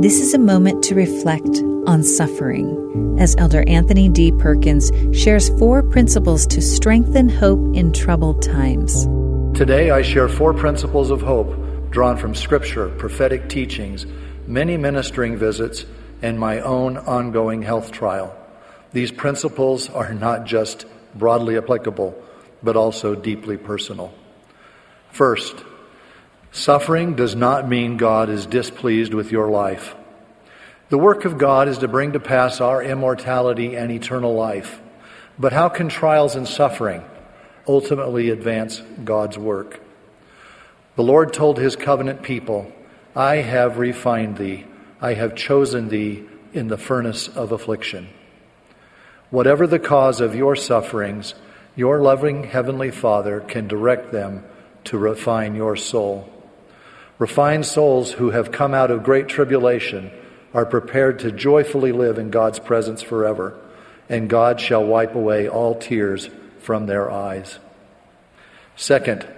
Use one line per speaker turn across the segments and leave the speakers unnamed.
This is a moment to reflect on suffering as Elder Anthony D. Perkins shares four principles to strengthen hope in troubled times.
Today, I share four principles of hope drawn from Scripture, prophetic teachings, many ministering visits, and my own ongoing health trial. These principles are not just broadly applicable, but also deeply personal. First, suffering does not mean God is displeased with your life. The work of God is to bring to pass our immortality and eternal life. But how can trials and suffering ultimately advance God's work? The Lord told his covenant people, I have refined thee, I have chosen thee in the furnace of affliction. Whatever the cause of your sufferings, your loving Heavenly Father can direct them to refine your soul. Refined souls who have come out of great tribulation are prepared to joyfully live in God's presence forever, and God shall wipe away all tears from their eyes. Second,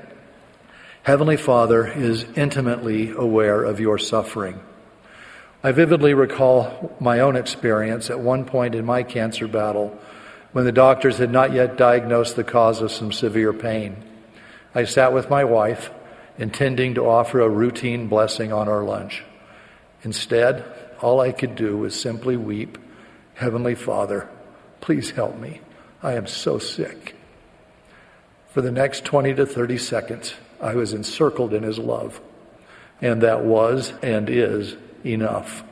Heavenly Father is intimately aware of your suffering. I vividly recall my own experience at one point in my cancer battle when the doctors had not yet diagnosed the cause of some severe pain. I sat with my wife, intending to offer a routine blessing on our lunch. Instead, all I could do was simply weep, Heavenly Father, please help me. I am so sick. For the next 20 to 30 seconds, I was encircled in His love. And that was and is enough.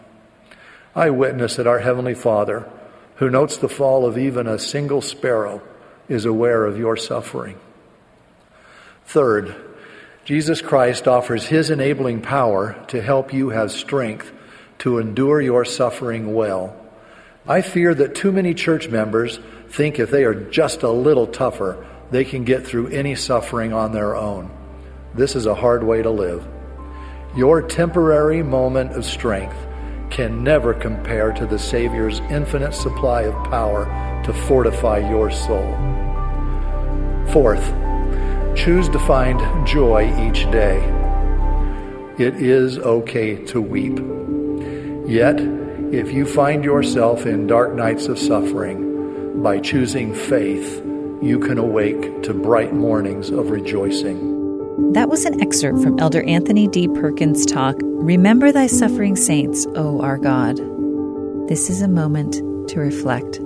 I witness that our Heavenly Father, who notes the fall of even a single sparrow, is aware of your suffering. Third, Jesus Christ offers His enabling power to help you have strength to endure your suffering well. I fear that too many church members think if they are just a little tougher, they can get through any suffering on their own. This is a hard way to live. Your temporary moment of strength can never compare to the Savior's infinite supply of power to fortify your soul. Fourth, choose to find joy each day. It is okay to weep. Yet, if you find yourself in dark nights of suffering, by choosing faith, you can awake to bright mornings of rejoicing.
That was an excerpt from Elder Anthony D. Perkins' talk, Remember Thy Suffering Saints, O our God. This is a moment to reflect.